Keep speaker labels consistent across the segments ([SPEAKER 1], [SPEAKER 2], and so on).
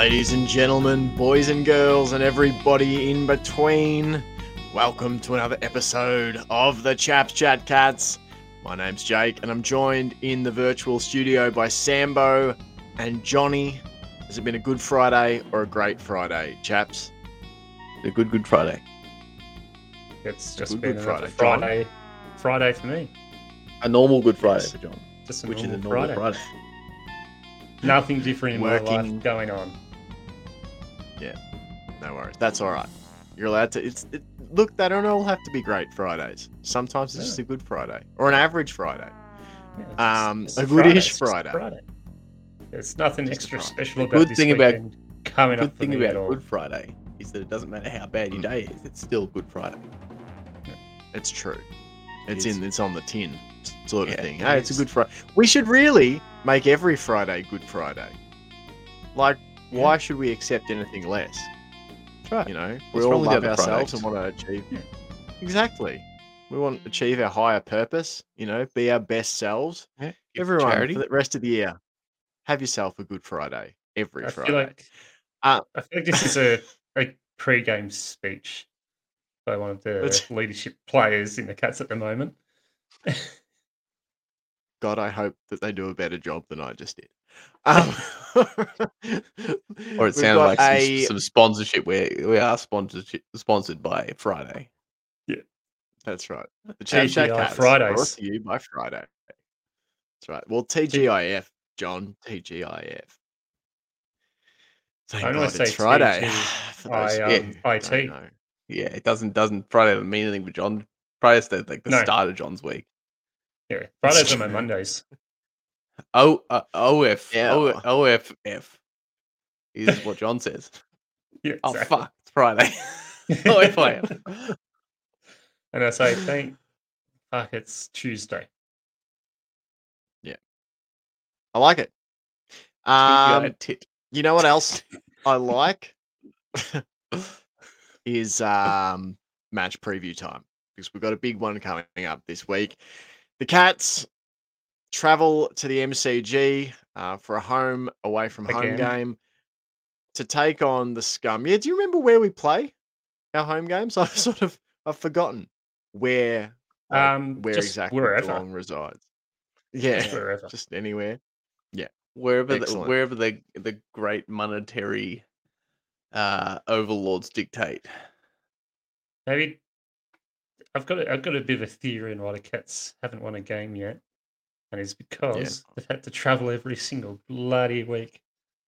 [SPEAKER 1] Ladies and gentlemen, boys and girls, and everybody in between, welcome to another episode of the Chaps Chat Cats. My name's Jake, and I'm joined in the virtual studio by Sambo and Johnny. Has it been a good Friday or a great Friday, chaps?
[SPEAKER 2] A good, good Friday.
[SPEAKER 3] It's just
[SPEAKER 1] Good
[SPEAKER 3] been
[SPEAKER 1] Good
[SPEAKER 3] another
[SPEAKER 1] Friday.
[SPEAKER 3] Friday. Friday for me.
[SPEAKER 2] A normal Good Friday
[SPEAKER 1] Yes.
[SPEAKER 2] for John,
[SPEAKER 3] Just a
[SPEAKER 2] which is a
[SPEAKER 3] normal
[SPEAKER 2] normal
[SPEAKER 3] Friday.
[SPEAKER 2] Friday.
[SPEAKER 3] Nothing different in my life going on.
[SPEAKER 1] Yeah, no worries. That's all right. You're allowed to. It's it, look. They don't all have to be great Fridays. Sometimes it's
[SPEAKER 3] No.
[SPEAKER 1] just a good Friday or an average Friday.
[SPEAKER 3] Yeah, it's
[SPEAKER 1] Um, a goodish
[SPEAKER 3] it's just
[SPEAKER 1] Friday.
[SPEAKER 3] There's nothing
[SPEAKER 1] Just
[SPEAKER 3] extra
[SPEAKER 1] Friday.
[SPEAKER 3] special
[SPEAKER 2] The
[SPEAKER 3] about
[SPEAKER 2] good
[SPEAKER 3] this
[SPEAKER 2] thing about-
[SPEAKER 3] weekend coming
[SPEAKER 2] Good
[SPEAKER 3] up for
[SPEAKER 2] thing about
[SPEAKER 3] at all.
[SPEAKER 2] Good Friday is that it doesn't matter how bad your
[SPEAKER 1] Mm.
[SPEAKER 2] day is; it's still Good Friday.
[SPEAKER 1] It's true. It's
[SPEAKER 2] Yes.
[SPEAKER 1] in. It's on the tin, sort of thing.
[SPEAKER 3] it
[SPEAKER 1] Hey, it's a good Friday. We should really make every Friday Good Friday. Like, why should we accept anything less?
[SPEAKER 2] That's right.
[SPEAKER 1] You know, we
[SPEAKER 2] What's
[SPEAKER 1] all
[SPEAKER 2] wrong
[SPEAKER 1] love ourselves
[SPEAKER 2] Fridays?
[SPEAKER 1] and want to achieve.
[SPEAKER 3] Yeah.
[SPEAKER 1] Exactly. We want to achieve our higher purpose. You know, be our best selves.
[SPEAKER 2] Yeah,
[SPEAKER 1] Everyone
[SPEAKER 2] charity.
[SPEAKER 1] for the rest of the year, have yourself a Good Friday every
[SPEAKER 3] I
[SPEAKER 1] Friday.
[SPEAKER 3] feel like
[SPEAKER 1] Uh,
[SPEAKER 3] I feel like this is a, a pre-game speech by one of the
[SPEAKER 1] It's-
[SPEAKER 3] leadership players in the Cats at the moment.
[SPEAKER 1] God, I hope that they do a better job than I just did. Um,
[SPEAKER 2] Or it sounded like some,
[SPEAKER 1] a-
[SPEAKER 2] some sponsorship. Where we are sponsorship sponsored by Friday.
[SPEAKER 1] Yeah, that's right. The Chat
[SPEAKER 3] TGI
[SPEAKER 1] Cats
[SPEAKER 3] Fridays.
[SPEAKER 1] brought to you by Friday. That's right. Well, TGIF, John. TGIF. Thank
[SPEAKER 3] I
[SPEAKER 1] God
[SPEAKER 3] always say
[SPEAKER 1] it's Friday.
[SPEAKER 3] I, um,
[SPEAKER 1] don't
[SPEAKER 3] IT.
[SPEAKER 2] Yeah, it doesn't doesn't Friday doesn't mean anything for John. Friday's the, like the
[SPEAKER 3] No.
[SPEAKER 2] start of John's week.
[SPEAKER 3] Yeah, Fridays are my. Mondays.
[SPEAKER 2] O uh, OF
[SPEAKER 1] Yeah.
[SPEAKER 2] O OFF is what John says.
[SPEAKER 3] Yeah,
[SPEAKER 2] Oh fuck, it's Friday. OFIF.
[SPEAKER 3] and I say, thank fuck, it's Tuesday. Yeah.
[SPEAKER 1] I like it. Um,
[SPEAKER 2] Um, tit.
[SPEAKER 1] you know what else I like is um match preview time because we've got a big one coming up this week. The Cats travel to the MCG uh, for a home away from home game to take on the Scum. Yeah, do you remember where we play our home games? I've sort of I've forgotten where like,
[SPEAKER 3] Um,
[SPEAKER 1] where exactly
[SPEAKER 3] wherever.
[SPEAKER 1] Geelong resides. Yeah,
[SPEAKER 3] Just wherever.
[SPEAKER 1] just anywhere.
[SPEAKER 2] Yeah, wherever the, wherever the the great monetary uh overlords dictate.
[SPEAKER 3] Maybe I've got a, I've got a bit of a theory on why the Cats haven't won a game yet, and it's because they've had to travel every single bloody week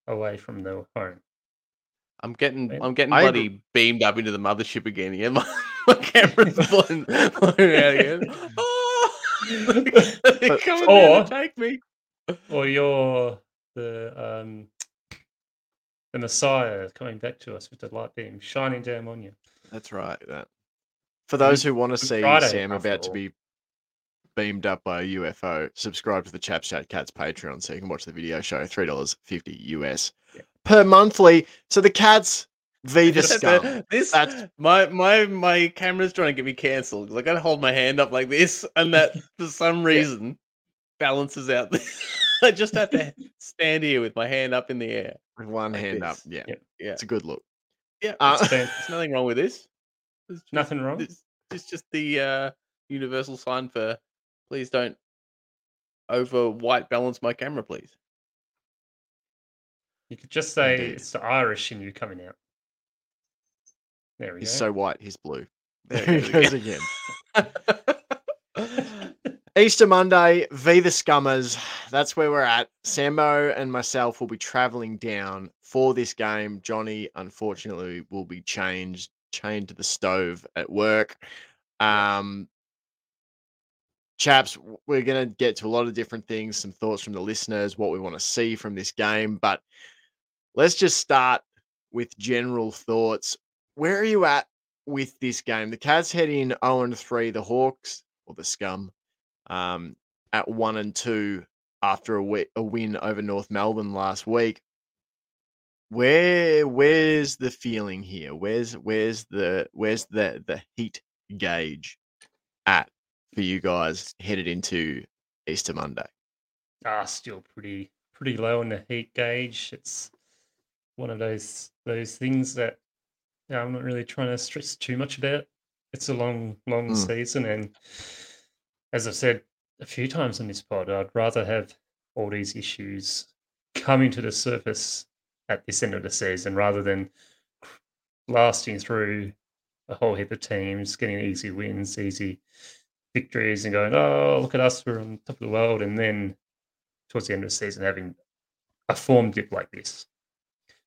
[SPEAKER 3] away from their home.
[SPEAKER 2] I'm getting
[SPEAKER 3] Man,
[SPEAKER 2] I'm getting
[SPEAKER 1] I
[SPEAKER 2] bloody beamed up into the mothership again. Yeah, my, my camera's blowing, blowing out again. Oh, they're
[SPEAKER 3] Or-
[SPEAKER 2] down take me.
[SPEAKER 3] Or you're the um, the Messiah coming back to us with the light beam shining down on you.
[SPEAKER 1] That's right. That. For those who want to see
[SPEAKER 3] Friday,
[SPEAKER 1] Sam about to be beamed up by a UFO, subscribe to the Chaps Chat Cats Patreon so you can watch the video show. Three dollars fifty US
[SPEAKER 3] Yeah.
[SPEAKER 1] per monthly. So the Cats v the
[SPEAKER 2] That's
[SPEAKER 1] Scum.
[SPEAKER 2] this
[SPEAKER 1] That's-
[SPEAKER 2] my my my camera's trying to get me cancelled because I got to hold my hand up like this, and that for some reason balances out. I just have to stand here with my hand up in the air.
[SPEAKER 1] With one
[SPEAKER 2] Like
[SPEAKER 1] hand up. Yeah.
[SPEAKER 3] Yeah.
[SPEAKER 2] Yeah,
[SPEAKER 1] It's a good look.
[SPEAKER 2] yeah.
[SPEAKER 1] Uh,
[SPEAKER 3] It's
[SPEAKER 2] There's nothing wrong with this. It's just-
[SPEAKER 3] Nothing wrong.
[SPEAKER 2] It's, it's just the uh, universal sign for please don't over white balance my camera, please.
[SPEAKER 3] You could just say
[SPEAKER 1] Indeed.
[SPEAKER 3] it's the Irish in you coming out. There we
[SPEAKER 1] He's
[SPEAKER 3] go.
[SPEAKER 1] so white, he's blue.
[SPEAKER 2] There
[SPEAKER 1] There he
[SPEAKER 2] goes
[SPEAKER 1] goes again. Easter Monday, v the Scummers. That's where we're at. Sambo and myself will be traveling down for this game. Johnny, unfortunately, will be changed chained to the stove at work. Um, chaps, we're gonna get to a lot of different things, some thoughts from the listeners, what we want to see from this game. But let's just start with general thoughts. Where are you at with this game? The Cats head in 0 and 3, the Hawks or the Scum um, at 1 and 2 after a win over North Melbourne last week. Where where's the feeling here? Where's where's the where's the the heat gauge at for you guys headed into Easter Monday?
[SPEAKER 3] Ah, still pretty pretty low in the heat gauge. It's one of those those things that you know, I'm not really trying to stress too much about. It's a long, long
[SPEAKER 1] Mm.
[SPEAKER 3] season, and as I've said a few times on this pod, I'd rather have all these issues coming to the surface at this end of the season rather than lasting through a whole heap of teams, getting easy wins, easy victories, and going, "Oh, look at us, we're on top of the world," and then towards the end of the season having a form dip like this.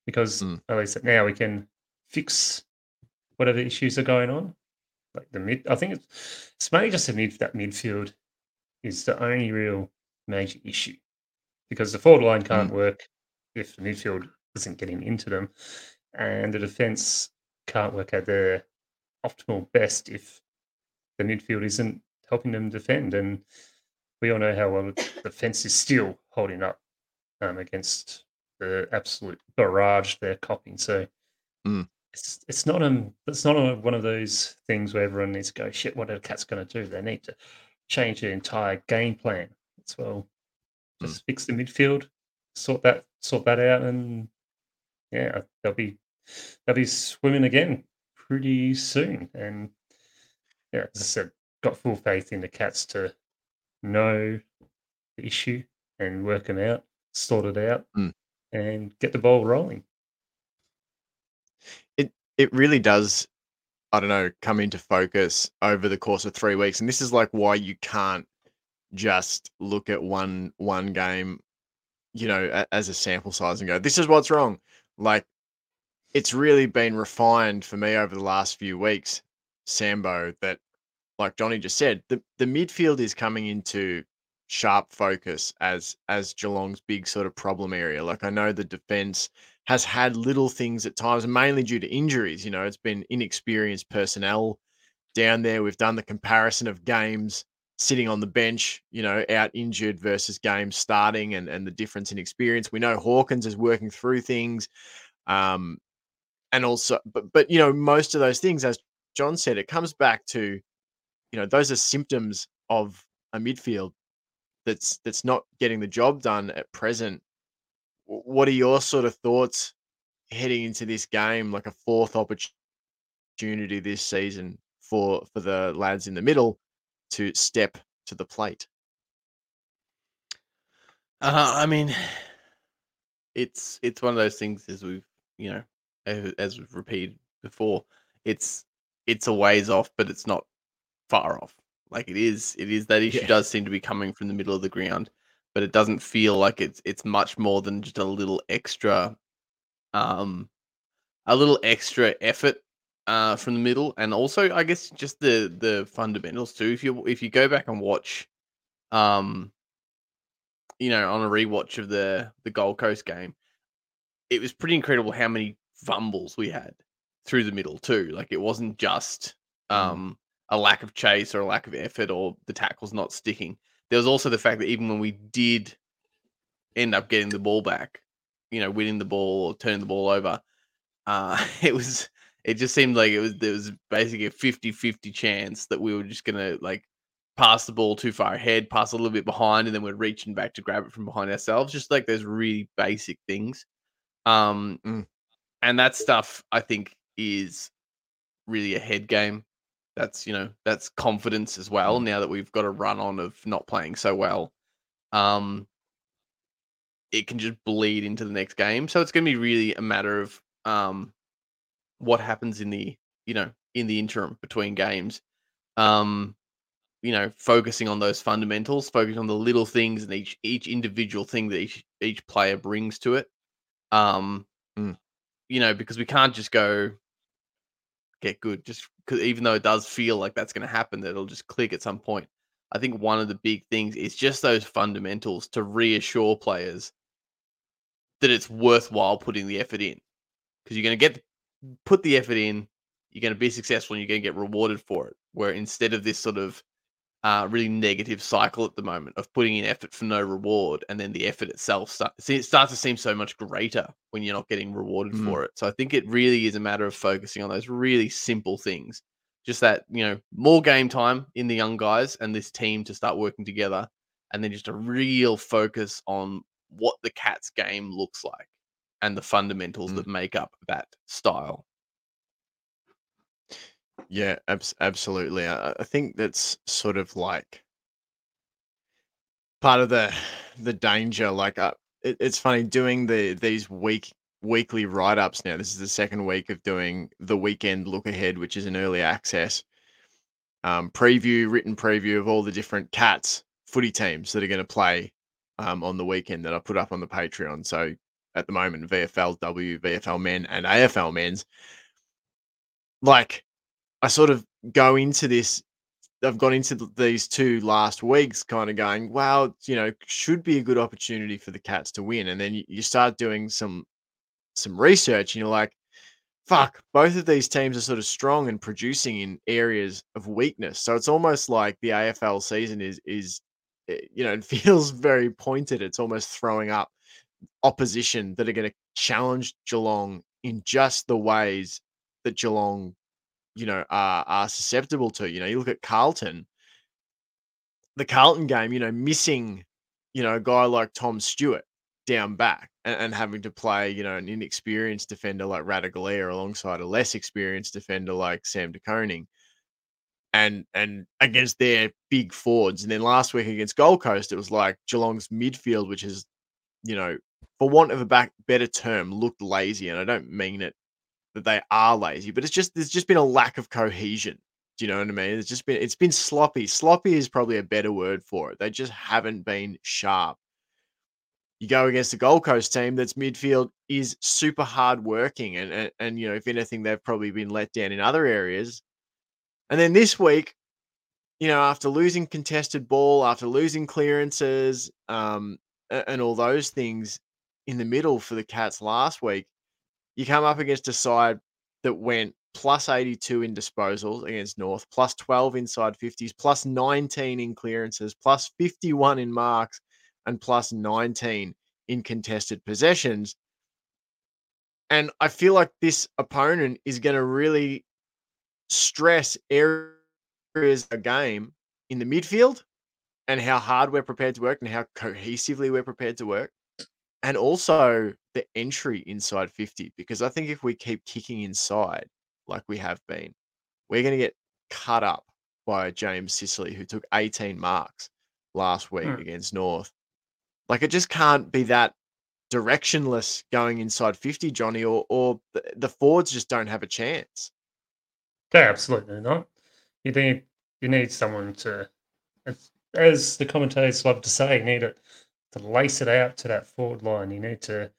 [SPEAKER 3] Because
[SPEAKER 1] Mm.
[SPEAKER 3] at least now we can fix whatever issues are going on. Like the mid, I think it's, it's mainly just the mid that midfield is the only real major issue because the forward line can't work if the midfield isn't getting into them, and the defense can't work at their optimal best if the midfield isn't helping them defend. And we all know how well the fence is still holding up um, against the absolute barrage they're copying. So
[SPEAKER 1] Mm.
[SPEAKER 3] it's it's not um it's not a, one of those things where everyone needs to go shit. What are the cats going to do? They need to change the entire game plan. It's well,
[SPEAKER 1] Mm.
[SPEAKER 3] just fix the midfield, sort that sort that out, and yeah, they'll be they'll be swimming again pretty soon. And yeah, as I said, got full faith in the cats to know the issue and work them out, sort it out,
[SPEAKER 1] Mm.
[SPEAKER 3] and get the ball rolling.
[SPEAKER 1] it it really does i don't know come into focus over the course of three weeks and this is like why you can't just look at one one game you know as a sample size and go this is what's wrong like it's really been refined for me over the last few weeks sambo that like johnny just said the, the midfield is coming into sharp focus as as geelong's big sort of problem area like i know the defense has had little things at times, mainly due to injuries. You know, it's been inexperienced personnel down there. We've done the comparison of games sitting on the bench, you know, out injured versus games starting and, and the difference in experience. We know Hawkins is working through things. Um, and also, but, but, you know, most of those things, as John said, it comes back to, you know, those are symptoms of a midfield that's that's not getting the job done at present what are your sort of thoughts heading into this game, like a fourth opportunity this season for for the lads in the middle to step to the plate?
[SPEAKER 2] Uh, I mean, it's it's one of those things as we've you know as, we've repeated before. It's it's a ways off, but it's not far off. Like it is, it is that issue
[SPEAKER 1] Yeah.
[SPEAKER 2] does seem to be coming from the middle of the ground, but it doesn't feel like it's it's much more than just a little extra, um, a little extra effort uh from the middle, and also I guess just the the fundamentals too. If you if you go back and watch, um, you know, on a rewatch of the the Gold Coast game, it was pretty incredible how many fumbles we had through the middle too. Like it wasn't just
[SPEAKER 1] Mm.
[SPEAKER 2] um a lack of chase or a lack of effort or the tackles not sticking. There was also the fact that even when we did end up getting the ball back, you know, winning the ball or turning the ball over, uh it was it just seemed like it was there was basically a 50-50 chance that we were just gonna like pass the ball too far ahead, pass a little bit behind, and then we're reaching back to grab it from behind ourselves. Just like those really basic things. Um,
[SPEAKER 1] Mm.
[SPEAKER 2] and that stuff I think is really a head game. That's you know that's confidence as well. Now that we've got a run on of not playing so well, um, it can just bleed into the next game. So it's going to be really a matter of um, what happens in the you know in the interim between games. Um, you know, focusing on those fundamentals, focusing on the little things and each each individual thing that each each player brings to it. Um,
[SPEAKER 1] Mm.
[SPEAKER 2] you know, because we can't just go get good just because even though it does feel like that's going to happen, that it'll just click at some point. I think one of the big things is just those fundamentals to reassure players that it's worthwhile putting the effort in because you're going to get put the effort in, you're going to be successful, and you're going to get rewarded for it. Where instead of this sort of uh, really negative cycle at the moment of putting in effort for no reward, and then the effort itself start, it starts to seem so much greater when you're not getting rewarded
[SPEAKER 1] Mm.
[SPEAKER 2] for it. So I think it really is a matter of focusing on those really simple things. Just that you know more game time in the young guys and this team to start working together, and then just a real focus on what the Cats game looks like, and the fundamentals
[SPEAKER 1] Mm.
[SPEAKER 2] that make up that style.
[SPEAKER 1] Yeah, abs- absolutely. I, I think that's sort of like part of the the danger. Like, uh, it, it's funny doing the these week weekly write ups now. This is the second week of doing the weekend look ahead, which is an early access um, preview, written preview of all the different cats footy teams that are going to play um, on the weekend that I put up on the Patreon. So at the moment, VFL W, VFL men, and AFL men's. Like, I sort of go into this. I've gone into th- these two last weeks, kind of going, "Wow, you know, should be a good opportunity for the Cats to win." And then you, you start doing some some research, and you're like, "Fuck!" Both of these teams are sort of strong and producing in areas of weakness. So it's almost like the AFL season is is, eh, you know, it feels very pointed. It's almost throwing up opposition that are going to challenge Geelong in just the ways that Geelong, you know, are are susceptible to. You know, you look at Carlton, the Carlton game, you know, missing, you know, a guy like Tom Stewart down back and, and having to play, you know, an inexperienced defender like Radaglia alongside a less experienced defender like Sam De Koning. And and against their big forwards. And then last week against Gold Coast, it was like Geelong's midfield, which is, you know, for want of a back better term, looked lazy. And I don't mean it that they are lazy, but it's just there's just been a lack of cohesion. Do you know what I mean? It's just been it's been sloppy. Sloppy is probably a better word for it. They just haven't been sharp. You go against the Gold Coast team that's midfield is super hard working and, and and you know if anything they've probably been let down in other areas. And then this week, you know, after losing contested ball, after losing clearances, um, and all those things in the middle for the Cats last week, you come up against a side that went plus 82 in disposals against North, plus 12 inside 50s, plus 19 in clearances, plus 51 in marks, and plus 19 in contested possessions. And I feel like this opponent is going to really stress areas of the game in the midfield and how hard we're prepared to work and how cohesively we're prepared to work. And also the entry inside 50, because I think if we keep kicking inside like we have been, we're going to get cut up by James Sicily, who took 18 marks last week
[SPEAKER 3] Hmm.
[SPEAKER 1] against North. Like it just can't be that directionless going inside 50, Johnny, or, or the, the forwards just don't have a chance.
[SPEAKER 3] No, absolutely not. You need you need someone to, as, the commentators love to say, need it to lace it out to that forward line. You need to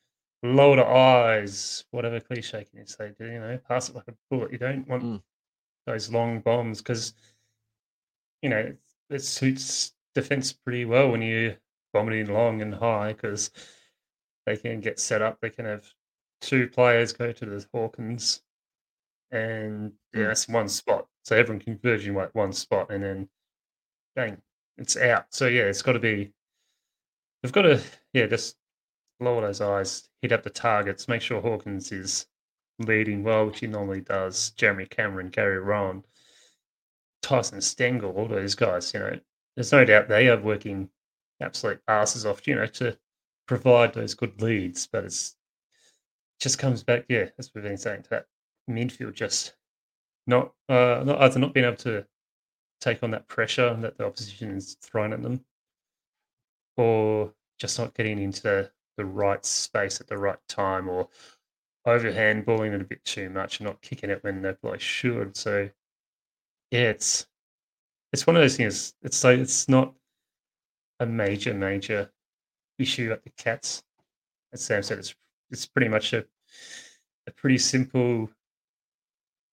[SPEAKER 3] lower the eyes, whatever cliche can you say? You know, pass it like a bullet. You don't want
[SPEAKER 1] Mm.
[SPEAKER 3] those long bombs because you know it, it suits defense pretty well when you bomb it in long and high because they can get set up. They can have two players go to the Hawkins and yeah,
[SPEAKER 1] Mm.
[SPEAKER 3] that's one spot. So everyone can converge in like one spot, and then bang, it's out. So yeah, it's got to be. They've got to yeah, just lower those eyes, hit up the targets, make sure Hawkins is leading well, which he normally does. Jeremy Cameron, Gary Rohan, Tyson Stengel, all those guys. You know, there's no doubt they are working absolute asses off. You know, to provide those good leads, but it's just comes back. Yeah, as we've been saying to that midfield just not uh not either not being able to take on that pressure that the opposition is throwing at them or just not getting into the, the right space at the right time or overhand balling it a bit too much and not kicking it when they probably should so yeah it's it's one of those things it's like it's not a major major issue at the cats as sam said it's it's pretty much a a pretty simple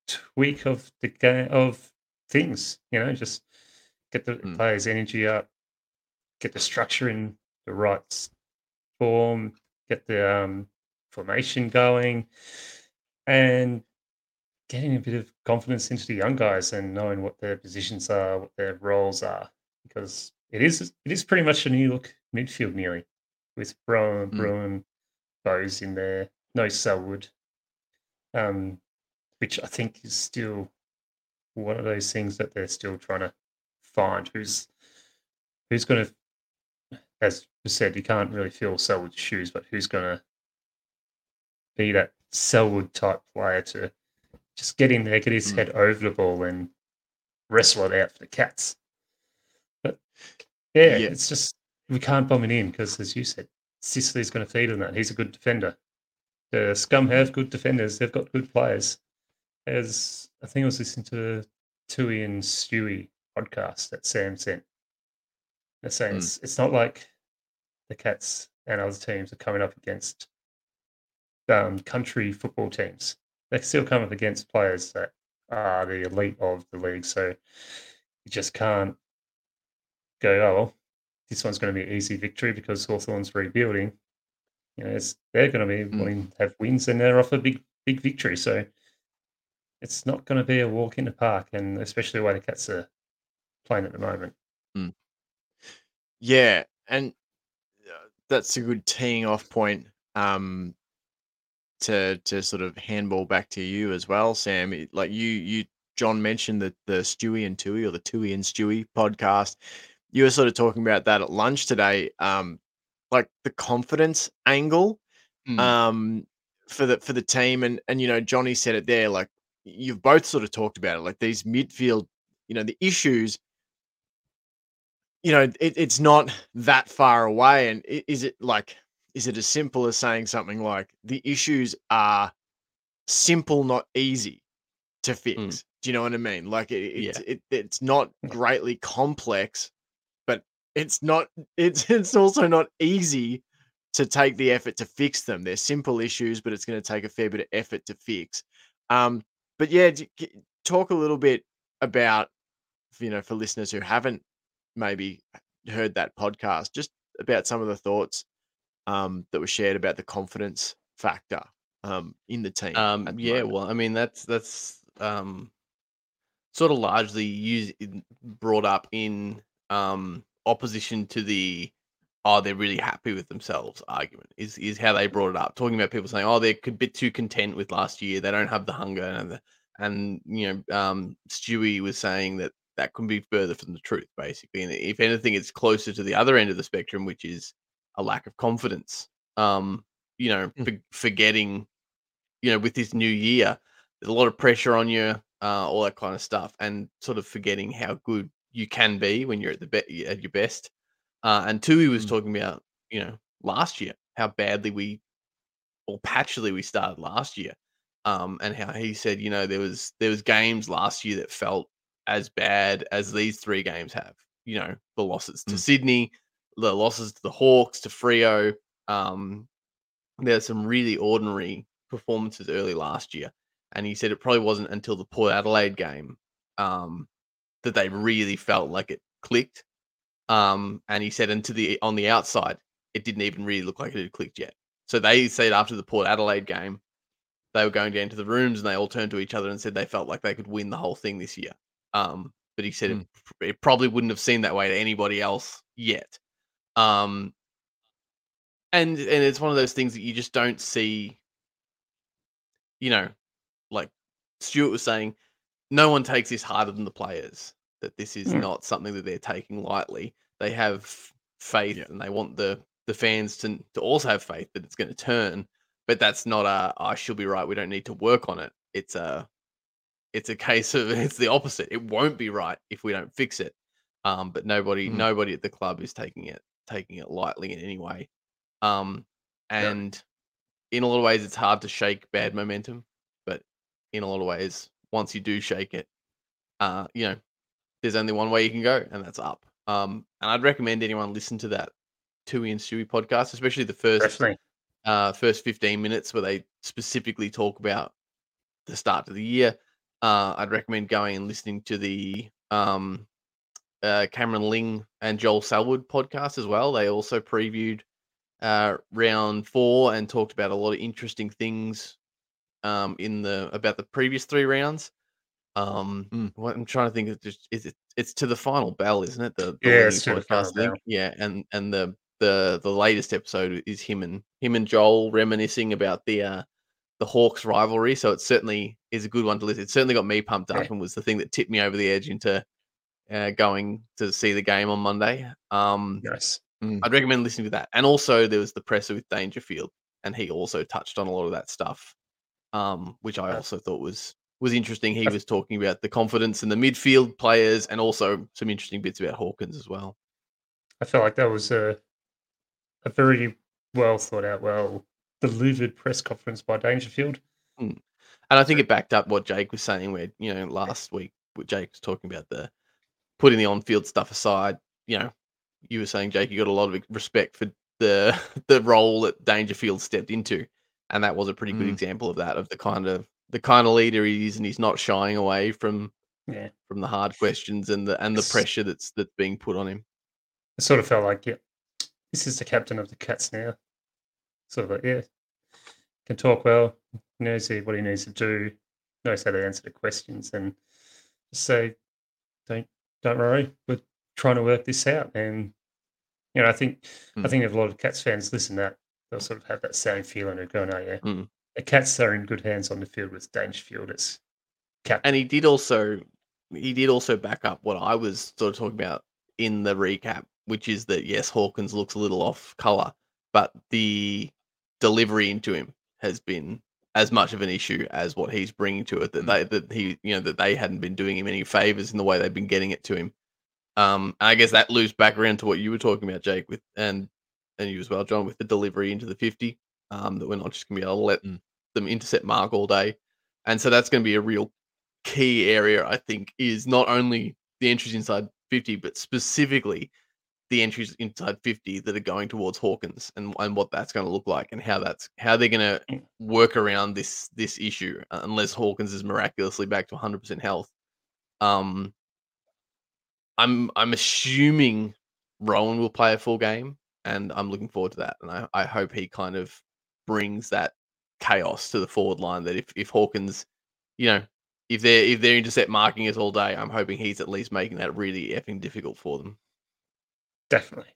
[SPEAKER 3] tweak of the game of things. You know, just get the
[SPEAKER 1] Mm.
[SPEAKER 3] players' energy up, get the structure in the right form, get the um, formation going, and getting a bit of confidence into the young guys and knowing what their positions are, what their roles are, because it is it is pretty much a new look midfield nearly with Bruhn,
[SPEAKER 1] Mm.
[SPEAKER 3] Bruhn, Bowes in there, no Selwood, um, which I think is still one of those things that they're still trying to find who's who's going to, as you said, you can't really fill Selwood's shoes, but who's going to be that Selwood type player to just get in there, get his
[SPEAKER 1] Mm.
[SPEAKER 3] head over the ball, and wrestle it out for the Cats. But yeah,
[SPEAKER 1] Yeah.
[SPEAKER 3] it's just we can't bomb it in because, as you said, Sicily's going to feed on that. He's a good defender. The Scum have good defenders. They've got good players. As I think I was listening to Tui and Stewie podcast that Sam sent. They're saying
[SPEAKER 1] Mm.
[SPEAKER 3] it's, it's not like the Cats and other teams are coming up against um, country football teams. They still come up against players that are the elite of the league. So you just can't go, oh, well, this one's going to be an easy victory because Hawthorn's rebuilding. You know, it's, they're going to be
[SPEAKER 1] Mm.
[SPEAKER 3] wanting to have wins and they're off a big, big victory. So it's not going to be a walk in the park, and especially the way the Cats are playing at the moment.
[SPEAKER 1] Yeah, and that's a good teeing off point um, to to sort of handball back to you as well, Sam. Like you, you John mentioned that the Stewie and Tui or the Tui and Stewie podcast. You were sort of talking about that at lunch today, um, like the confidence angle
[SPEAKER 2] Mm.
[SPEAKER 1] um, for the for the team, and and you know Johnny said it there. Like you've both sort of talked about it, like these midfield, you know, the issues you know, it, it's not that far away. And is it like, is it as simple as saying something like the issues are simple, not easy to fix? Do you know what I mean? Like it, it's it, it's not greatly complex, but it's not it's it's also not easy to take the effort to fix them. They're simple issues, but it's going to take a fair bit of effort to fix. Um, but yeah, talk a little bit about you know for listeners who haven't maybe heard that podcast, just about some of the thoughts um, that were shared about the confidence factor um, in the team.
[SPEAKER 2] Um,
[SPEAKER 1] the
[SPEAKER 2] yeah,
[SPEAKER 1] moment.
[SPEAKER 2] well, I mean that's that's um, sort of largely used brought up in um, opposition to the oh they're really happy with themselves argument is is how they brought it up, talking about people saying oh they're a bit too content with last year, they don't have the hunger, and the, and you know um, Stewie was saying that that couldn't be further from the truth basically, and if anything, it's closer to the other end of the spectrum, which is a lack of confidence. Um, you know,
[SPEAKER 1] Mm.
[SPEAKER 2] for, forgetting you know, with this new year, there's a lot of pressure on you, uh, all that kind of stuff, and sort of forgetting how good you can be when you're at the be- at your best. Uh, and Tui was
[SPEAKER 1] Mm.
[SPEAKER 2] talking about, you know, last year how badly we or patchily we started last year, um, and how he said, you know, there was there was games last year that felt as bad as these three games have. You know, the losses to
[SPEAKER 1] Mm.
[SPEAKER 2] Sydney, the losses to the Hawks, to Freo. Um, there's some really ordinary performances early last year, and he said it probably wasn't until the Port Adelaide game um, that they really felt like it clicked. Um, and he said, and to the on the outside, it didn't even really look like it had clicked yet. So they said after the Port Adelaide game, they were going down to the rooms and they all turned to each other and said they felt like they could win the whole thing this year. Um, but he said it, it probably wouldn't have seemed that way to anybody else yet. Um, and and it's one of those things that you just don't see. You know, like Stewart was saying, no one takes this harder than the players. That this is
[SPEAKER 3] Mm.
[SPEAKER 2] not something that they're taking lightly. They have faith
[SPEAKER 1] Yeah.
[SPEAKER 2] and they want the the fans to to also have faith that it's going to turn. But that's not a I should be right. We don't need to work on it. It's a it's a case of it's the opposite. It won't be right if we don't fix it. Um, but nobody
[SPEAKER 1] Mm.
[SPEAKER 2] nobody at the club is taking it taking it lightly in any way. Um,
[SPEAKER 1] Yeah.
[SPEAKER 2] and in a lot of ways, it's hard to shake bad momentum. But in a lot of ways, once you do shake it, uh, you know, there's only one way you can go, and that's up. Um, and I'd recommend anyone listen to that Tui and Stewie podcast, especially the first uh, first 15 minutes where they specifically talk about the start of the year. Uh, I'd recommend going and listening to the um, uh, Cameron Ling and Joel Selwood podcast as well. They also previewed uh, round four and talked about a lot of interesting things um, in the about the previous three rounds. Um,
[SPEAKER 1] Mm.
[SPEAKER 2] what I'm trying to think of just is it it's to the final bell, isn't it? The, the
[SPEAKER 3] Yeah,
[SPEAKER 2] leading
[SPEAKER 3] it's to the final
[SPEAKER 2] podcast. Yeah, and and the the the latest episode is him and him and Joel reminiscing about the uh the Hawks rivalry. So it's certainly is a good one to listen. It certainly got me pumped up and was the thing that tipped me over the edge into uh, going to see the game on Monday. Um,
[SPEAKER 3] Nice.
[SPEAKER 2] I'd recommend listening to that. And also there was the presser with Dangerfield. and he also touched on a lot of that stuff, um, which I also thought was was interesting. He was talking about the confidence in the midfield players, and also some interesting bits about Hawkins as well.
[SPEAKER 3] I felt like that was a a very well thought out, well delivered press conference by Dangerfield.
[SPEAKER 2] And I think it backed up what Jake was saying, where you know last week what Jake was talking about the putting the on-field stuff aside. You know, you were saying Jake, you got a lot of respect for the the role that Dangerfield stepped into, and that was a pretty good
[SPEAKER 1] Mm.
[SPEAKER 2] example of that, of the kind of the kind of leader he is, and he's not shying away from
[SPEAKER 3] Yeah.
[SPEAKER 2] from the hard questions and the and the
[SPEAKER 3] It's-
[SPEAKER 2] pressure that's that's being put on him.
[SPEAKER 3] It sort of felt like, yeah, this is the captain of the Cats now. Sort of like, yeah, can talk well, knows he- what he needs to do, knows how to answer the questions, and just say, don't don't worry, we're trying to work this out. And you know, I think I
[SPEAKER 1] Mm.
[SPEAKER 3] think if a lot of Cats fans listen to that, they'll sort of have that same feeling of going, oh yeah,
[SPEAKER 2] Mm.
[SPEAKER 3] the Cats are in good hands on the field with Dangerfield captain.
[SPEAKER 2] And he did also he did also back up what I was sort of talking about in the recap, which is that yes, Hawkins looks a little off color, but the delivery into him has been as much of an issue as what he's bringing to it. That
[SPEAKER 1] Mm.
[SPEAKER 2] they that he you know that they hadn't been doing him any favors in the way they've been getting it to him. Um, and I guess that loops back around to what you were talking about, Jake, with and and you as well, John, with the delivery into the fifty. Um, that we're not just going to be able to let
[SPEAKER 1] Mm.
[SPEAKER 2] them intercept Mark all day, and so that's going to be a real key area. I think is not only the entries inside fifty, but specifically the entries inside 50 that are going towards Hawkins and, and what that's going to look like and how that's how they're going to work around this this issue uh, unless Hawkins is miraculously back to 100% health. Um I'm I'm assuming Rohan will play a full game and I'm looking forward to that and I, I hope he kind of brings that chaos to the forward line that if if Hawkins you know if they're if they're intercept marking us all day I'm hoping he's at least making that really effing difficult for them.
[SPEAKER 3] Definitely.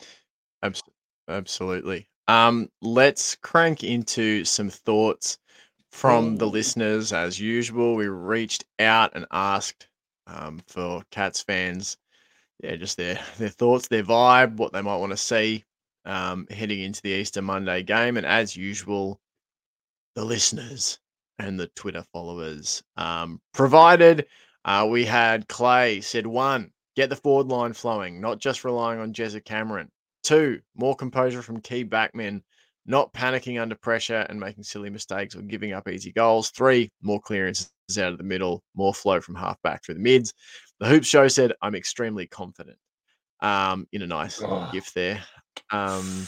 [SPEAKER 1] Abs- absolutely. Um, let's crank into some thoughts from the listeners. As usual, we reached out and asked um, for Cats fans, yeah, just their their thoughts, their vibe, what they might want to see um, heading into the Easter Monday game. And as usual, the listeners and the Twitter followers um, provided. Uh, we had Clay said one, get the forward line flowing, not just relying on Jezza Cameron. Two, more composure from key backmen, not panicking under pressure and making silly mistakes or giving up easy goals. Three, more clearances out of the middle, more flow from half back through the mids. The Hoop Show said, I'm extremely confident. Um, in a nice
[SPEAKER 3] Oh.
[SPEAKER 1] gift there. Um,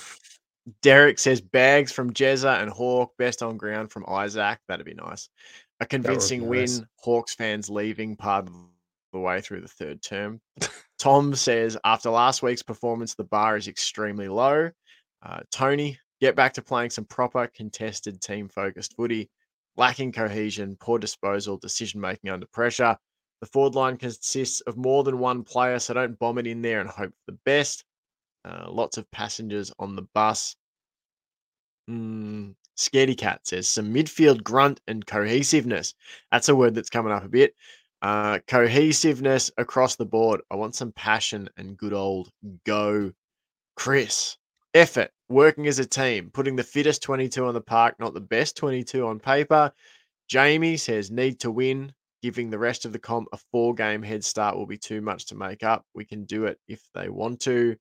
[SPEAKER 1] Derek says bags from Jezza and Hawk, best on ground from Isaac. That'd be nice. A convincing
[SPEAKER 3] be
[SPEAKER 1] win.
[SPEAKER 3] nice.
[SPEAKER 1] Hawks fans leaving part of the way through the third term. Tom says after last week's performance, the bar is extremely low. Uh, Tony, get back to playing some proper contested team focused footy. Lacking cohesion, poor disposal, decision making under pressure. The forward line consists of more than one player, so don't bomb it in there and hope for the best. Uh, lots of passengers on the bus. Mm, Scaredy Cat says some midfield grunt and cohesiveness. That's a word that's coming up a bit. Uh, cohesiveness across the board. I want some passion and good old go. Chris, effort, working as a team, putting the fittest 22 on the park, not the best 22 on paper. Jamie says need to win. Giving the rest of the comp a four game head start will be too much to make up. We can do it if they want to.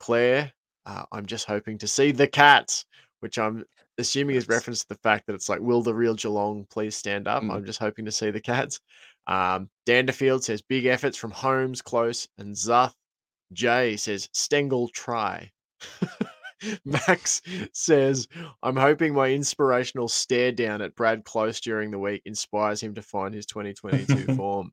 [SPEAKER 1] Claire, uh, I'm just hoping to see the cats, which I'm assuming is reference to the fact that it's like, will the real Geelong please stand up?
[SPEAKER 2] Mm.
[SPEAKER 1] I'm just hoping to see the cats. Um, Danderfield says big efforts from Holmes, Close, and Zuth. Jay says Stengel try. Max says, I'm hoping my inspirational stare down at Brad Close during the week inspires him to find his 2022 form.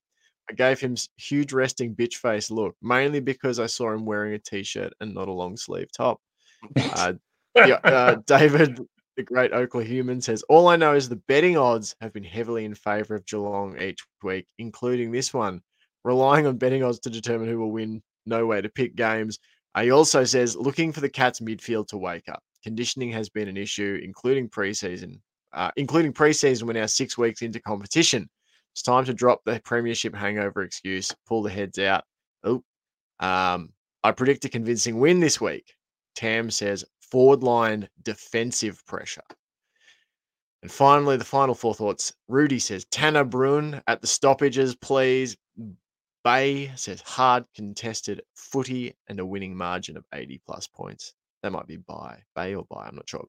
[SPEAKER 1] I gave him huge resting bitch face look, mainly because I saw him wearing a t-shirt and not a long sleeve top. Uh, yeah, uh, David, the great Oakland human, says, All I know is the betting odds have been heavily in favor of Geelong each week, including this one. Relying on betting odds to determine who will win, no way to pick games. He also says, looking for the Cats midfield to wake up. Conditioning has been an issue, including preseason. Uh, including preseason, we're now six weeks into competition. It's time to drop the premiership hangover excuse, pull the heads out. Oh, um, I predict a convincing win this week. Tam says forward line defensive pressure. And finally, the final four thoughts. Rudy says Tanner Bruhn at the stoppages, please. Bay says hard contested footy and a winning margin of 80 plus points. That might be by Bay or by, I'm not sure.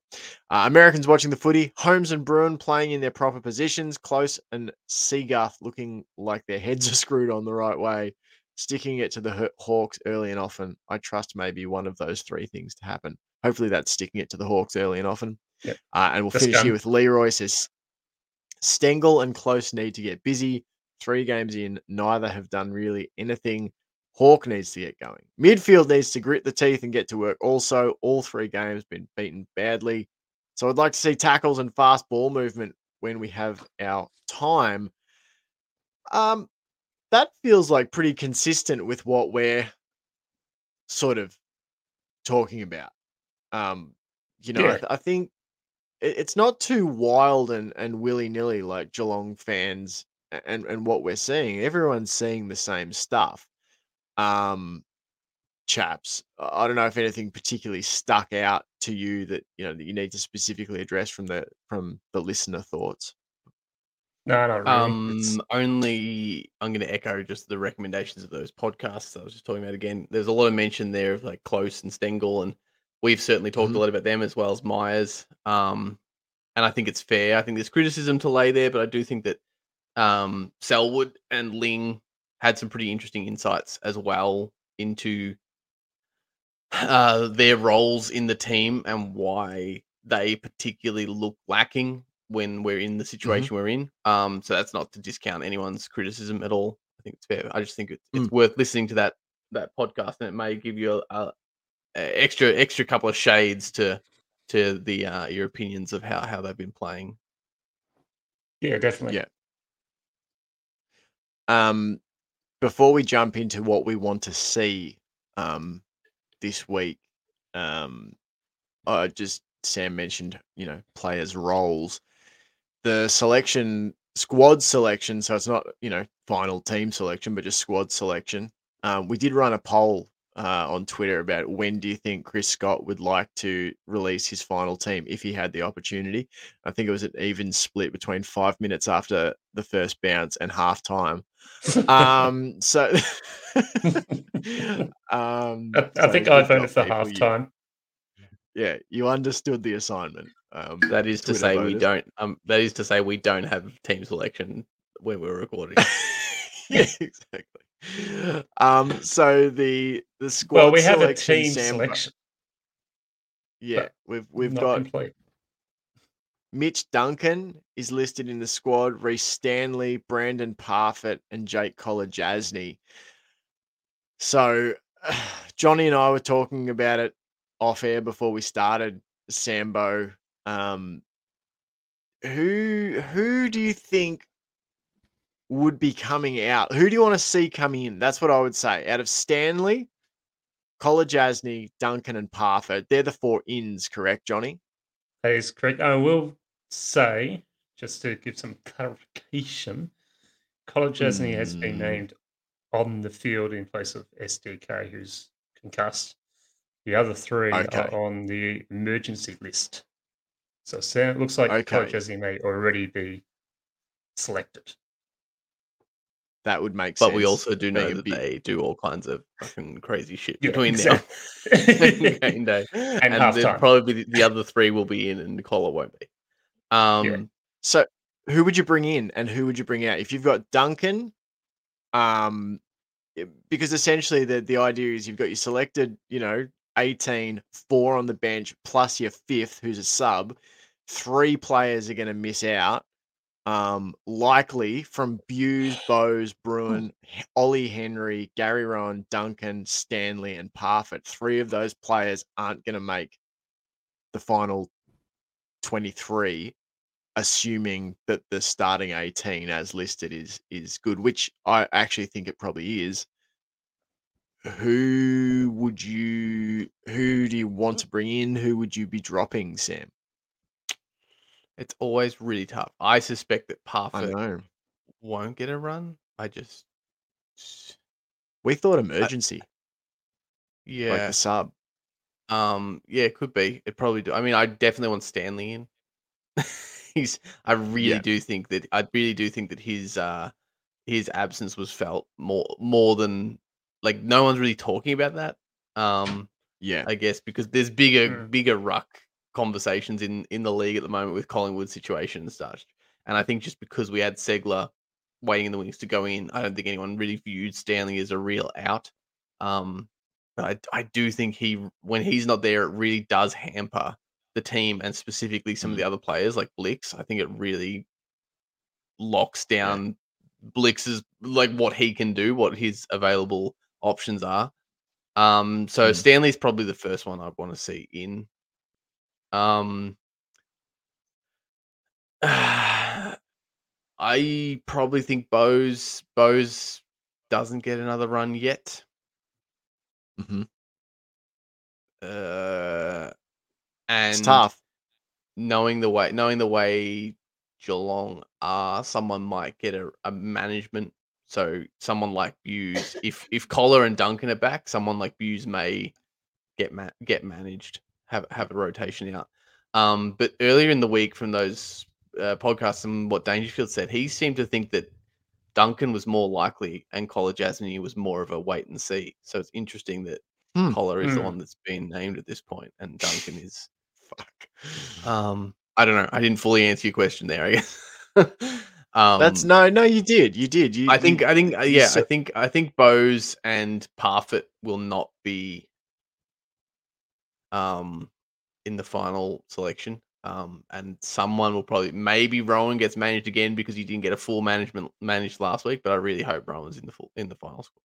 [SPEAKER 1] Uh, Americans watching the footy, Holmes and Bruhn playing in their proper positions, Close and Seagarth looking like their heads are screwed on the right way, sticking it to the Hawks early and often. I trust maybe one of those three things to happen. Hopefully that's sticking it to the Hawks early and often.
[SPEAKER 3] Yep.
[SPEAKER 1] Uh, and we'll
[SPEAKER 3] Just
[SPEAKER 1] finish
[SPEAKER 3] done.
[SPEAKER 1] here with Leroy says Stengel and Close need to get busy. Three games in, neither have done really anything. Hawk needs to get going. Midfield needs to grit the teeth and get to work. Also, all three games been beaten badly. So I'd like to see tackles and fast ball movement when we have our time. Um, that feels like pretty consistent with what we're sort of talking about. Um, you know, I, th- I think it, it's not too wild and, and willy nilly like Geelong fans and, and what we're seeing. Everyone's seeing the same stuff. Um, chaps, I I don't know if anything particularly stuck out to you that you know that you need to specifically address from the from the listener thoughts.
[SPEAKER 3] No, not really.
[SPEAKER 2] Um,
[SPEAKER 3] It's-
[SPEAKER 2] only I'm going to echo just the recommendations of those podcasts I was just talking about again. There's a lot of mention there of like Close and Stengel, and we've certainly talked
[SPEAKER 1] Mhm.
[SPEAKER 2] a lot about them as well as Myers. Um, and I think it's fair. I think there's criticism to lay there, but I do think that um, Selwood and Ling had some pretty interesting insights as well into uh, their roles in the team and why they particularly look lacking when we're in the situation we're in. Um, so that's not to discount anyone's criticism at all. I think it's fair. I just think it's, it's worth listening to that that podcast, and it may give you a, a extra extra couple of shades to to the uh, your opinions of how how they've been playing.
[SPEAKER 3] yeah, definitely.
[SPEAKER 1] Yeah. Um, before we jump into what we want to see um, this week, um, I just Sam mentioned, you know, players' roles. The selection, squad selection, so it's not, you know, final team selection, but just squad selection. Um, we did run a poll uh, on Twitter about when do you think Chris Scott would like to release his final team if he had the opportunity. I think it was an even split between five minutes after the first bounce and half time. Um, so, um,
[SPEAKER 3] I, I
[SPEAKER 1] so
[SPEAKER 3] think
[SPEAKER 1] we've
[SPEAKER 3] I
[SPEAKER 1] got
[SPEAKER 3] voted for
[SPEAKER 1] people,
[SPEAKER 3] half
[SPEAKER 1] you-
[SPEAKER 3] time.
[SPEAKER 1] Yeah, you understood the assignment. Um,
[SPEAKER 2] That is to
[SPEAKER 1] Twitter
[SPEAKER 2] say we don't. Um, that is to say we don't have team selection when we're recording.
[SPEAKER 1] yeah, exactly. Um, so the the squad
[SPEAKER 3] Well, we have a team selection.
[SPEAKER 1] Yeah, we've we've got
[SPEAKER 3] complete.
[SPEAKER 1] Mitch Duncan is listed in the squad. Rhys Stanley, Brandon Parfitt, and Jake Kolodjashnij. So, Johnny and I were talking about it off air before we started. Sambo, um, who who do you think would be coming out? Who do you want to see coming in? That's what I would say. Out of Stanley, Kolodjashnij, Duncan, and Parfitt, they're the four ins, correct, Johnny?
[SPEAKER 3] That is correct. I will say, just to give some clarification, Kolodjashnij has been
[SPEAKER 1] Hmm.
[SPEAKER 3] named on the field in place of SDK, who's concussed. The other three
[SPEAKER 1] Okay.
[SPEAKER 3] are on the emergency list. So Sam, it looks like
[SPEAKER 1] Okay.
[SPEAKER 3] Kolodjashnij may already be selected.
[SPEAKER 1] That would make sense.
[SPEAKER 2] But we also do know that they do all kinds of fucking crazy shit
[SPEAKER 3] Yeah,
[SPEAKER 2] between now
[SPEAKER 3] exactly.
[SPEAKER 2] and game day.
[SPEAKER 3] and,
[SPEAKER 2] And,
[SPEAKER 3] half-time.
[SPEAKER 2] probably the, the other three will be in, and Nicola won't be. Um,
[SPEAKER 1] So, who would you bring in and who would you bring out? If you've got Duncan, um, because essentially the the idea is you've got your selected, you know, 18, four on the bench plus your fifth, who's a sub. Three players are going to miss out. Um, likely from Buse, Bowes, Bruhn, Ollie Henry, Gary Rohan, Duncan, Stanley, and Parfitt. Three of those players aren't going to make the final 23 assuming that the starting 18 as listed is is good which i actually think it probably is. Who would you who do you want to bring in? Who would you be dropping sam
[SPEAKER 2] it's always really tough. I suspect that
[SPEAKER 1] i
[SPEAKER 2] Parfitt
[SPEAKER 1] know
[SPEAKER 2] won't get a run. I just,
[SPEAKER 1] we thought emergency like
[SPEAKER 2] yeah,
[SPEAKER 1] the sub
[SPEAKER 2] um, yeah, it could be. It probably do. I mean, I definitely want Stanley in. he's. I really
[SPEAKER 1] Yeah.
[SPEAKER 2] do think that I really do think that his uh his absence was felt more more than like no one's really talking about that. Um,
[SPEAKER 1] Yeah.
[SPEAKER 2] I guess because there's bigger
[SPEAKER 3] Mm.
[SPEAKER 2] bigger ruck conversations in in the league at the moment with Collingwood situation and such. And I think just because we had Ceglar waiting in the wings to go in, I don't think anyone really viewed Stanley as a real out. Um, but I I do think he when he's not there, it really does hamper the team and specifically some of the other players like Blix. I think it really locks down Blix's like what he can do, what his available options are. Um, so
[SPEAKER 1] Mm.
[SPEAKER 2] Stanley's probably the first one I'd want to see in. Um, I probably think Bowes Bowes doesn't get another run yet.
[SPEAKER 1] hmm
[SPEAKER 2] Uh, and
[SPEAKER 1] It's tough.
[SPEAKER 2] knowing the way knowing the way Geelong are, someone might get a, a management. So someone like Bowes, if if Collar and Duncan are back, someone like Bowes may get ma- get managed, have have a rotation out. Um, but earlier in the week, from those uh, podcasts and what Dangerfield said, he seemed to think that Duncan was more likely and Kolodjashnij was more of a wait and see. So it's interesting that
[SPEAKER 1] Hmm.
[SPEAKER 2] Collar is the
[SPEAKER 3] Hmm.
[SPEAKER 2] one that's been named at this point, and Duncan is
[SPEAKER 1] Fuck.
[SPEAKER 2] um, I don't know. I didn't fully answer your question there. I guess. um,
[SPEAKER 1] That's no, no. You did. You did. You.
[SPEAKER 2] I think.
[SPEAKER 1] You,
[SPEAKER 2] I think. uh, Yeah. I think. I think Bowes and Parfitt will not be um in the final selection. Um, and someone will probably maybe Rohan gets managed again because he didn't get a full management managed last week. But I really hope Rohan's in the full in the final squad.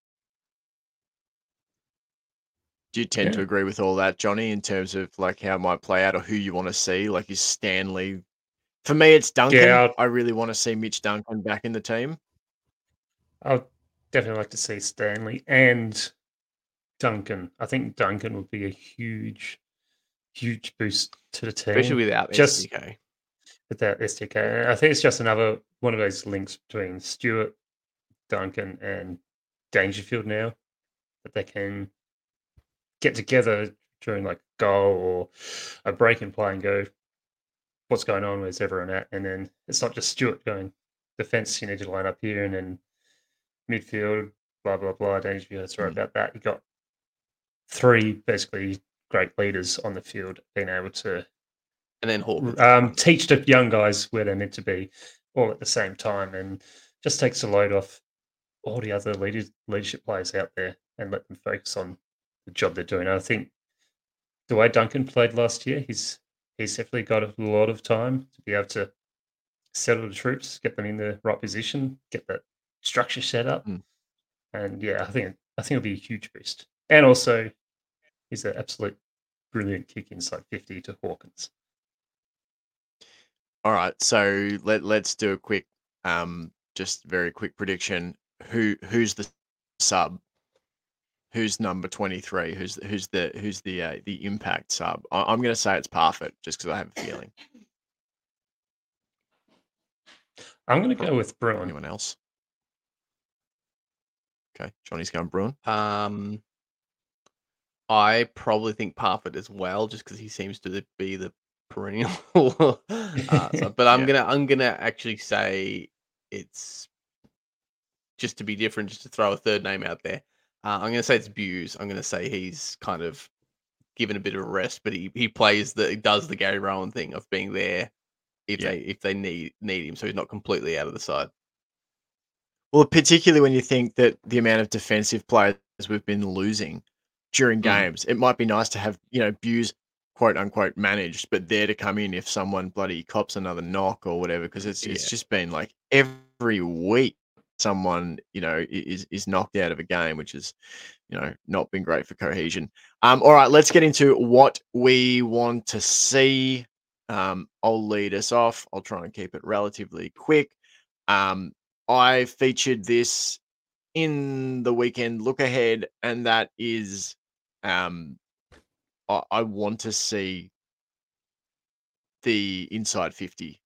[SPEAKER 1] do you tend to agree with all that, Johnny, in terms of like how it might play out or who you want to see? Like, is Stanley? For me, it's Duncan.
[SPEAKER 3] Yeah,
[SPEAKER 1] I really want to see Mitch Duncan back in the team.
[SPEAKER 3] I'd definitely like to see Stanley and Duncan. I think Duncan would be a huge, huge boost to the team.
[SPEAKER 2] especially without
[SPEAKER 3] just-
[SPEAKER 2] SDK.
[SPEAKER 3] without SDK. I think it's just another one of those links between Stewart, Duncan, and Dangerfield now that they can get together during like goal or a break in play and go, what's going on? Where's everyone at? And then it's not just Stewart going, defense, you need to line up here, and then midfield, blah, blah, blah. Dangerfield, sorry
[SPEAKER 1] Mm.
[SPEAKER 3] about that. You got three basically great leaders on the field being able to
[SPEAKER 2] And then Hawkins.
[SPEAKER 3] um, teach the young guys where they're meant to be all at the same time and just takes the load off all the other leaders, leadership players out there and let them focus on the job they're doing. I think the way Duncan played last year, he's he's definitely got a lot of time to be able to settle the troops, get them in the right position, get that structure set up.
[SPEAKER 1] Mm.
[SPEAKER 3] And yeah, I think I think it'll be a huge boost. And also he's an absolute brilliant kick inside 50 to Hawkins.
[SPEAKER 1] All right, so let let's do a quick, um, just very quick prediction. Who who's the sub? Who's number twenty three? Who's who's the who's the uh, the impact sub? I, I'm going to say it's Parfitt, just because I have a feeling.
[SPEAKER 3] I'm going to go with Bruhn.
[SPEAKER 1] Anyone else? Okay, Johnny's going Bruhn.
[SPEAKER 2] Um, I probably think Parfitt as well, just because he seems to be the perennial. uh, but I'm
[SPEAKER 1] Yeah.
[SPEAKER 2] gonna I'm gonna actually say it's just to be different, just to throw a third name out there. Uh, I'm gonna say it's Bowes. I'm gonna say he's kind of given a bit of a rest, but he, he plays the he does the Gary Rohan thing of being there if
[SPEAKER 1] Yeah.
[SPEAKER 2] they if they need need him, so he's not completely out of the side.
[SPEAKER 1] Well, particularly when you think that the amount of defensive players we've been losing during
[SPEAKER 2] Mm.
[SPEAKER 1] games, it might be nice to have you know Bowes quote unquote managed, but there to come in if someone bloody cops another knock or whatever, because it's it's just been like every week someone you know is is knocked out of a game, which is you know not been great for cohesion. Um, all right, let's get into what we want to see. Um, I'll lead us off. I'll try and keep it relatively quick. Um, I featured this in the weekend look ahead, and that is um I, I want to see the inside 50.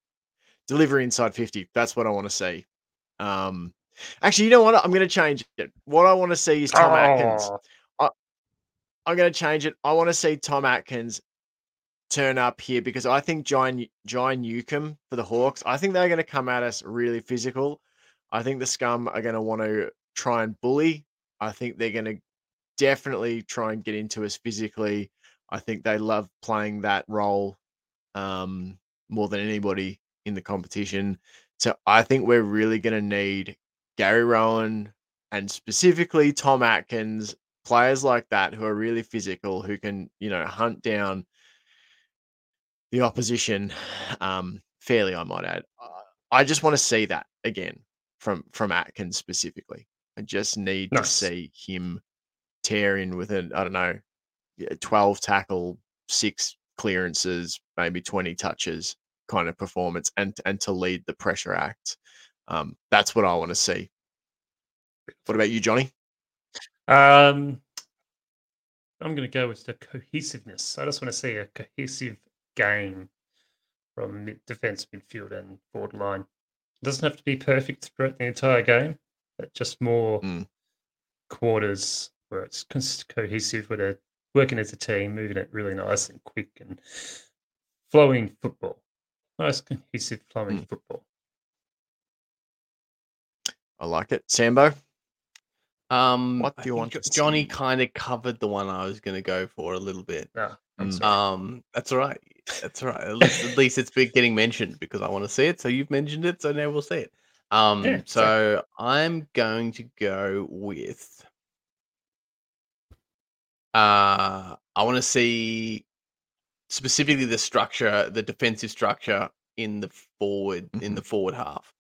[SPEAKER 1] Deliver inside 50. That's what I want to see. Um actually, you know what? I'm gonna change it. What I want to see is Tom Atkins.
[SPEAKER 3] Oh,
[SPEAKER 1] I'm gonna change it. I want to see Tom Atkins turn up here because I think John John Newcombe for the Hawks. I think they're going to come at us really physical. I think the scum are going to want to try and bully. I think they're going to definitely try and get into us physically. I think they love playing that role um, more than anybody in the competition. So I think we're really going to need Gary Rohan and specifically Tom Atkins, players like that who are really physical, who can, you know, hunt down the opposition um, fairly, I might add. Uh, I just want to see that again from from Atkins specifically. I just need nice. to see him tear in with an I don't know, twelve tackle, six clearances, maybe twenty touches kind of performance, and and to lead the pressure act. Um, that's what I want to see. What about you, Johnny?
[SPEAKER 3] Um, I'm going to go with the cohesiveness. I just want to see a cohesive game from mid- defense, midfield, and borderline. It doesn't have to be perfect throughout the entire game, but just more mm. quarters where it's cohesive, where they're working as a team, moving it really nice and quick and flowing football. Nice, cohesive, flowing mm. football.
[SPEAKER 1] I like it. Sambo?
[SPEAKER 2] Um, what do you want? Johnny kind of covered the one I was going to go for a little bit.
[SPEAKER 3] Yeah,
[SPEAKER 2] um, that's all right. That's all right. At least, at least it's been getting mentioned because I want to see it. So you've mentioned it, so now we'll see it. Um, yeah, so I'm going to go with. Uh, I want to see specifically the structure, the defensive structure in the forward mm-hmm. in the forward half.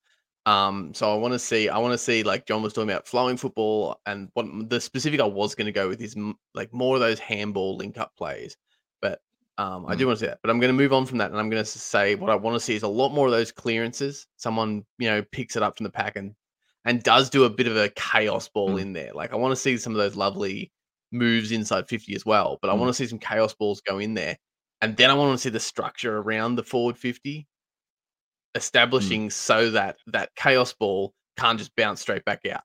[SPEAKER 2] Um, so I want to see, I want to see, like John was talking about, flowing football, and what the specific I was going to go with is m- like more of those handball link up plays. But um, I do mm. want to see that. But I'm going to move on from that, and I'm going to say what I want to see is a lot more of those clearances. Someone you know picks it up from the pack and and does do a bit of a chaos ball mm. in there. Like I want to see some of those lovely moves inside 50 as well. But I mm. want to see some chaos balls go in there, and then I want to see the structure around the forward 50 Mm. establishing mm. so that that chaos ball can't just bounce straight back out.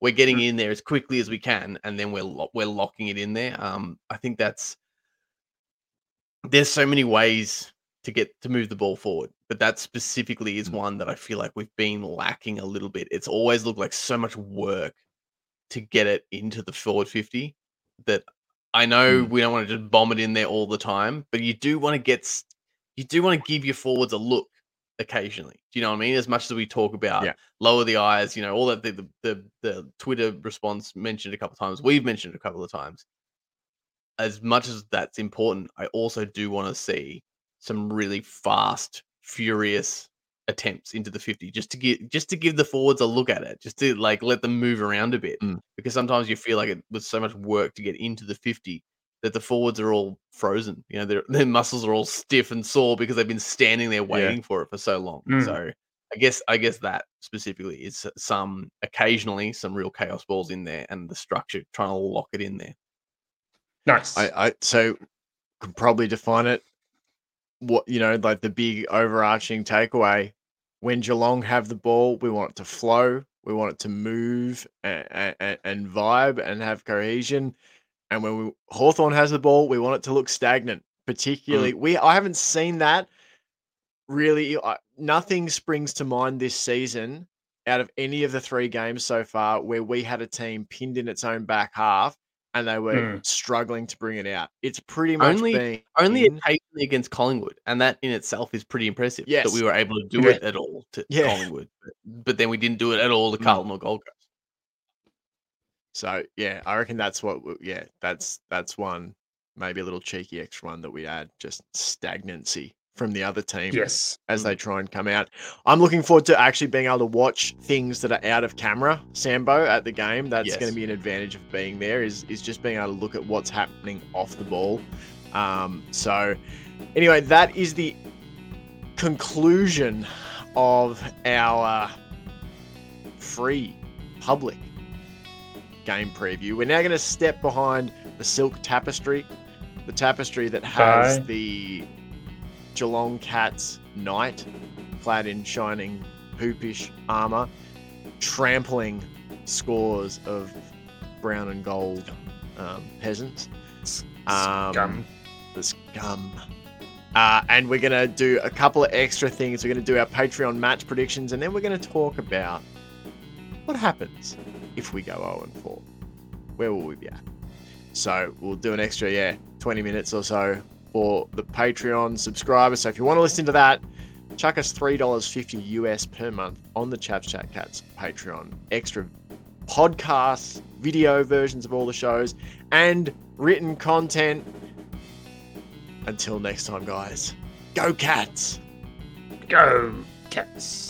[SPEAKER 2] We're getting mm. in there as quickly as we can, and then we're lo- we're locking it in there. Um, I think that's there's so many ways to get to move the ball forward, but that specifically is mm. one that I feel like we've been lacking a little bit. It's always looked like so much work to get it into the forward fifty that I know mm. we don't want to just bomb it in there all the time, but you do want to get you do want to give your forwards a look occasionally. Do you know what I mean? As much as we talk about yeah. lower the eyes, you know, all that the, the, the the Twitter response mentioned a couple of times, we've mentioned a couple of times. As much as that's important, I also do want to see some really fast, furious attempts into the 50 just to give just to give the forwards a look at it just to like let them move around a bit mm. because sometimes you feel like it was so much work to get into the 50 that the forwards are all frozen. You know, their their muscles are all stiff and sore because they've been standing there waiting yeah. for it for so long. Mm. So I guess I guess that specifically is some occasionally some real chaos balls in there and the structure trying to lock it in there.
[SPEAKER 3] Nice.
[SPEAKER 1] I, I so could probably define it. What you know, like the big overarching takeaway when Geelong have the ball, we want it to flow, we want it to move and, and, and vibe and have cohesion and when we, Hawthorn has the ball, we want it to look stagnant. Particularly, mm. we I haven't seen that really. Uh, nothing springs to mind this season out of any of the three games so far where we had a team pinned in its own back half and they were mm. struggling to bring it out. It's pretty much
[SPEAKER 2] only only occasionally against Collingwood, and that in itself is pretty impressive. Yes. that we were able to do yeah. it at all to yeah. Collingwood, but, but, then we didn't do it at all to mm. Carlton or Gold Coast.
[SPEAKER 1] So yeah, I reckon that's what. We, Yeah, that's that's one maybe a little cheeky extra one that we add, just stagnancy from the other team.
[SPEAKER 3] Yes,
[SPEAKER 1] as they try and come out. I'm looking forward to actually being able to watch things that are out of camera, Sambo, at the game. That's yes. going to be an advantage of being there. Is is just being able to look at what's happening off the ball. Um, so anyway, that is the conclusion of our free public game preview. We're now going to step behind the silk tapestry, the tapestry that has Bye. the Geelong Cats knight clad in shining hoopish armor, trampling scores of brown and gold um, peasants.
[SPEAKER 3] Um, scum.
[SPEAKER 1] The scum. Uh, and we're going to do a couple of extra things. We're going to do our Patreon match predictions, and then we're going to talk about what happens if we go 0 and 4. Where will we be at? So we'll do an extra, yeah, 20 minutes or so for the Patreon subscribers. So if you want to listen to that, chuck us $3.50 US per month on the Chaps Chat Cats Patreon. Extra podcasts, video versions of all the shows, and written content. Until next time, guys, go cats!
[SPEAKER 3] Go, cats.